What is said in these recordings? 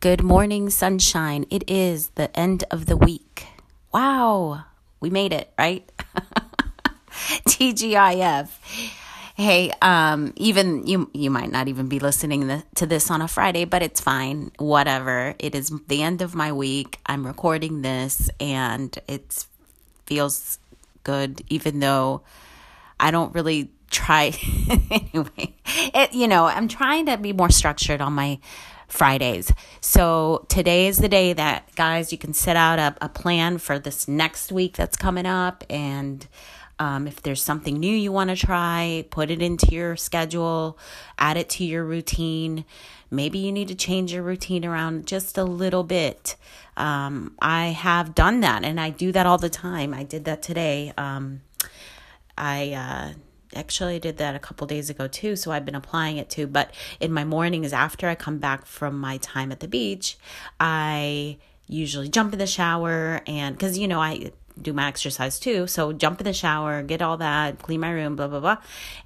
Good morning, sunshine. It is the end of the week. Wow, we made it, right? TGIF. Hey, um, even you you might not even be listening to this on a Friday, but it's fine. Whatever. It is the end of my week. I'm recording this and it feels good even though I don't really try anyway. It you know, I'm trying to be more structured on my Fridays. So today is the day that, guys, you can set out a, a plan for this next week that's coming up. And um, if there's something new you want to try, put it into your schedule, add it to your routine. Maybe you need to change your routine around just a little bit. Um, I have done that and I do that all the time. I did that today. Um, I, uh, actually I did that a couple days ago too, so I've been applying it too. But in my mornings after I come back from my time at the beach, I usually jump in the shower and because you know I do my exercise too, so jump in the shower, get all that, clean my room, blah blah blah,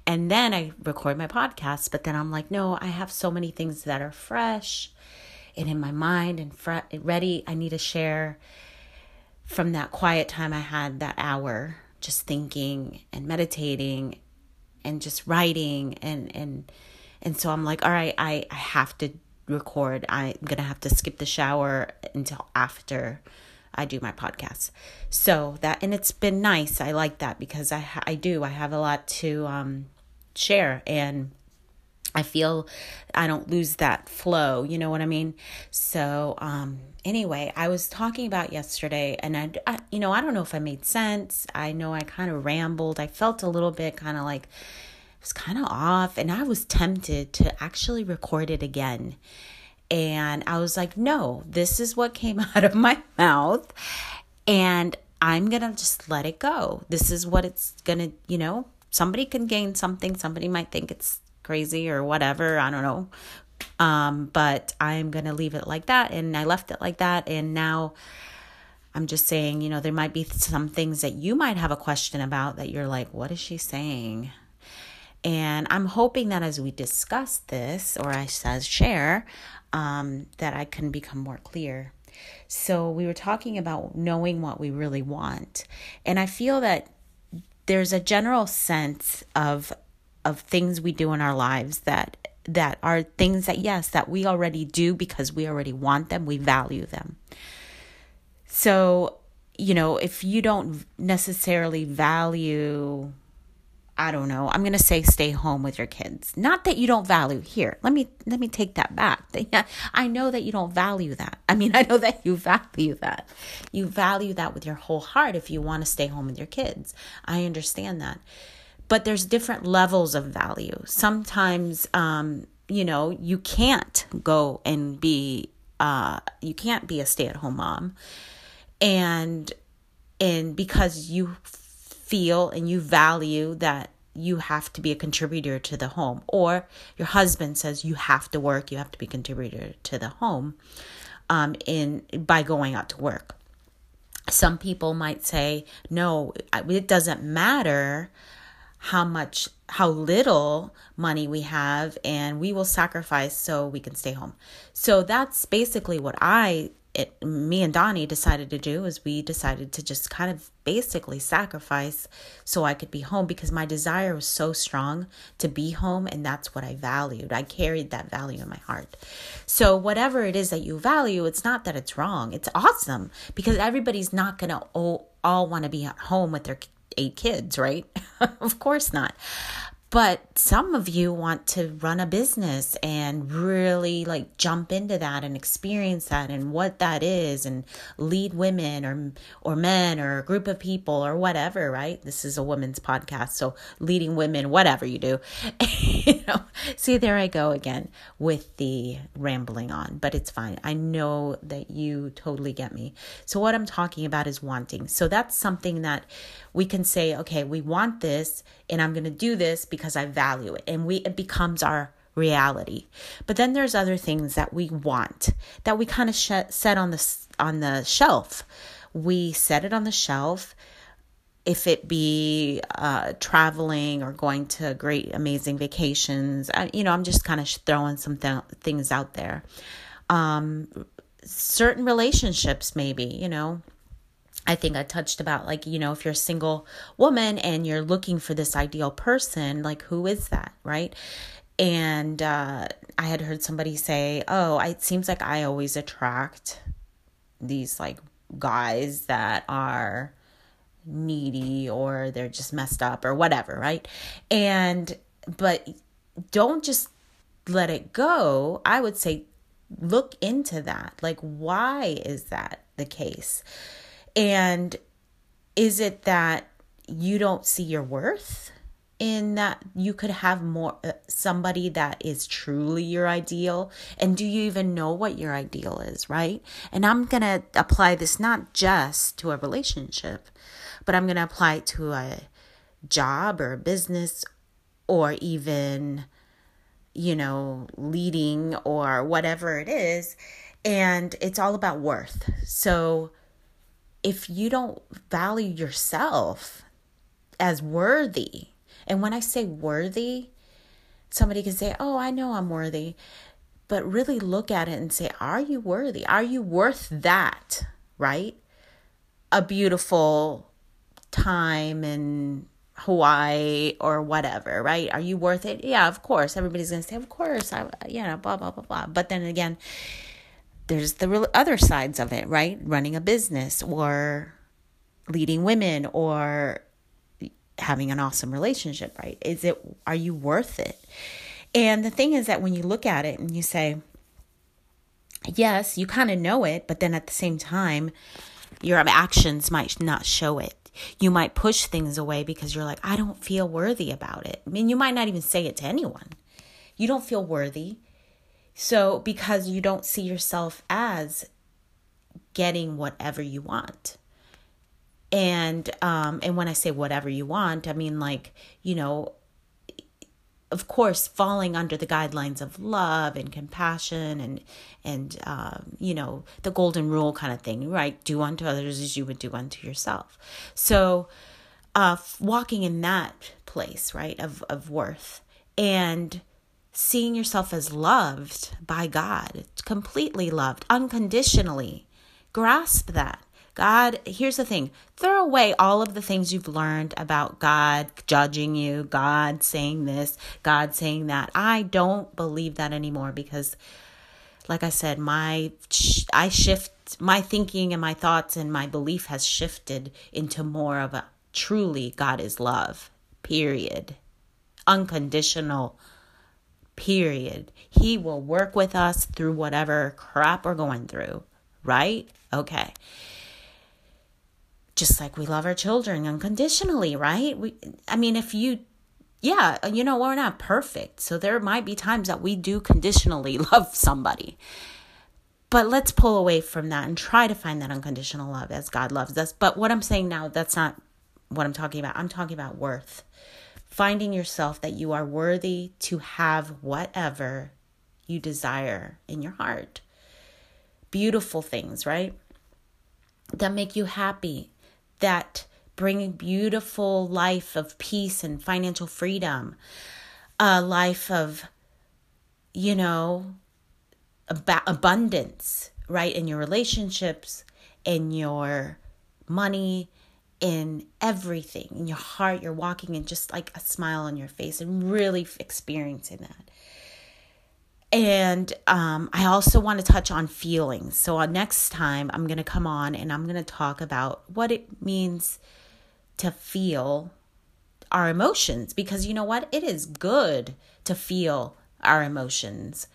and then I record my podcast. But then I'm like, no, I have so many things that are fresh and in my mind and fre- ready. I need to share from that quiet time I had that hour just thinking and meditating and just writing and and and so I'm like, all right, I, I have to record. I'm gonna have to skip the shower until after I do my podcast. So that and it's been nice. I like that because I I do I have a lot to um share and I feel I don't lose that flow, you know what I mean? So, um anyway, I was talking about yesterday and I, I you know, I don't know if I made sense. I know I kind of rambled. I felt a little bit kind of like it was kind of off and I was tempted to actually record it again. And I was like, "No, this is what came out of my mouth." And I'm going to just let it go. This is what it's going to, you know, somebody can gain something. Somebody might think it's crazy or whatever. I don't know. Um, but I'm going to leave it like that. And I left it like that. And now I'm just saying, you know, there might be some things that you might have a question about that you're like, what is she saying? And I'm hoping that as we discuss this, or I says share, um, that I can become more clear. So we were talking about knowing what we really want, and I feel that there's a general sense of of things we do in our lives that that are things that yes that we already do because we already want them we value them so you know if you don't necessarily value I don't know. I'm going to say stay home with your kids. Not that you don't value here. Let me let me take that back. I know that you don't value that. I mean, I know that you value that. You value that with your whole heart if you want to stay home with your kids. I understand that but there's different levels of value. Sometimes, um, you know, you can't go and be, uh, you can't be a stay at home mom. And, and because you feel and you value that you have to be a contributor to the home, or your husband says you have to work, you have to be a contributor to the home, um, in by going out to work. Some people might say, no, it doesn't matter how much how little money we have and we will sacrifice so we can stay home. So that's basically what i it, me and donnie decided to do is we decided to just kind of basically sacrifice so i could be home because my desire was so strong to be home and that's what i valued. I carried that value in my heart. So whatever it is that you value it's not that it's wrong. It's awesome because everybody's not gonna all, all want to be at home with their eight kids, right? of course not. But some of you want to run a business and really like jump into that and experience that and what that is and lead women or or men or a group of people or whatever, right? This is a women's podcast, so leading women, whatever you do. you know, see there I go again with the rambling on, but it's fine. I know that you totally get me. So what I'm talking about is wanting. So that's something that we can say, okay, we want this and I'm going to do this because I value it. And we it becomes our reality. But then there's other things that we want that we kind of sh- set on the on the shelf. We set it on the shelf if it be uh, traveling or going to great amazing vacations I, you know i'm just kind of throwing some th- things out there um, certain relationships maybe you know I think I touched about like, you know, if you're a single woman and you're looking for this ideal person, like who is that, right? And uh, I had heard somebody say, oh, it seems like I always attract these like guys that are needy or they're just messed up or whatever, right? And, but don't just let it go. I would say, look into that. Like, why is that the case? And is it that you don't see your worth in that you could have more uh, somebody that is truly your ideal and do you even know what your ideal is, right? And I'm going to apply this not just to a relationship, but I'm going to apply it to a job or a business or even you know, leading or whatever it is. And it's all about worth. So if you don't value yourself as worthy, and when I say worthy, somebody can say, Oh, I know I'm worthy. But really look at it and say, Are you worthy? Are you worth that? Right? A beautiful time in Hawaii or whatever, right? Are you worth it? Yeah, of course. Everybody's going to say, Of course. I, you know, blah, blah, blah, blah. But then again, there's the other sides of it, right? Running a business or leading women or having an awesome relationship, right? Is it are you worth it? And the thing is that when you look at it and you say, yes, you kind of know it, but then at the same time, your actions might not show it. You might push things away because you're like, I don't feel worthy about it. I mean, you might not even say it to anyone. You don't feel worthy. So, because you don't see yourself as getting whatever you want. And um and when I say whatever you want, I mean like, you know, of course falling under the guidelines of love and compassion and and um, you know the golden rule kind of thing right? Do unto others as you would do unto yourself. So uh, walking in that place right of of worth. And seeing yourself as loved by God, completely loved, unconditionally. Grasp that. God, here's the thing throw away all of the things you've learned about God judging you, God saying this, God saying that. I don't believe that anymore because, like I said, my I shift my thinking and my thoughts and my belief has shifted into more of a truly God is love, period. Unconditional period. He will work with us through whatever crap we're going through, right? Okay. Just like we love our children unconditionally, right? We I mean if you yeah, you know, we're not perfect. So there might be times that we do conditionally love somebody. But let's pull away from that and try to find that unconditional love as God loves us. But what I'm saying now, that's not what I'm talking about. I'm talking about worth finding yourself that you are worthy to have whatever you desire in your heart. Beautiful things, right? That make you happy, that bring a beautiful life of peace and financial freedom, a life of, you know, ab- abundance, right? In your relationships, in your money, in everything in your heart you're walking in just like a smile on your face and really experiencing that and um, i also want to touch on feelings so uh, next time i'm going to come on and i'm going to talk about what it means to feel our emotions because you know what? It is good to feel our emotions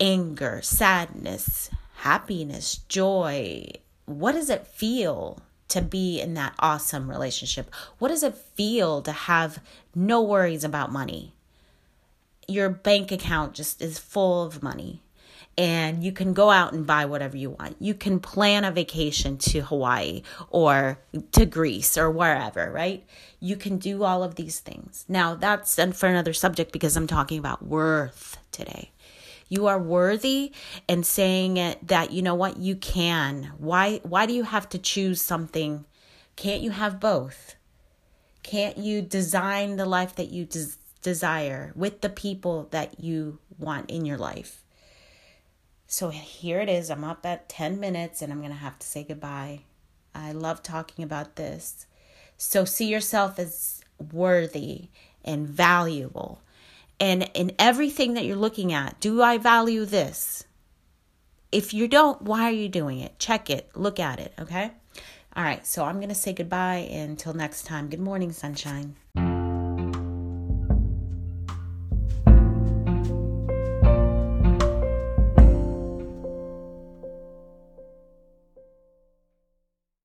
anger, sadness, happiness, joy. What does it feel to be in that awesome relationship? What does it feel to have no worries about money? Your bank account just is full of money and you can go out and buy whatever you want. You can plan a vacation to Hawaii or to Greece or wherever, right? You can do all of these things. Now, that's for another subject because I'm talking about worth today. You are worthy and saying it that you know what you can. Why why do you have to choose something? Can't you have both? Can't you design the life that you des- desire with the people that you want in your life? So here it is. I'm up at 10 minutes and I'm going to have to say goodbye. I love talking about this. So see yourself as worthy and valuable. And in everything that you're looking at, do I value this? If you don't, why are you doing it? Check it, look at it, okay? All right, so I'm going to say goodbye until next time. Good morning, sunshine.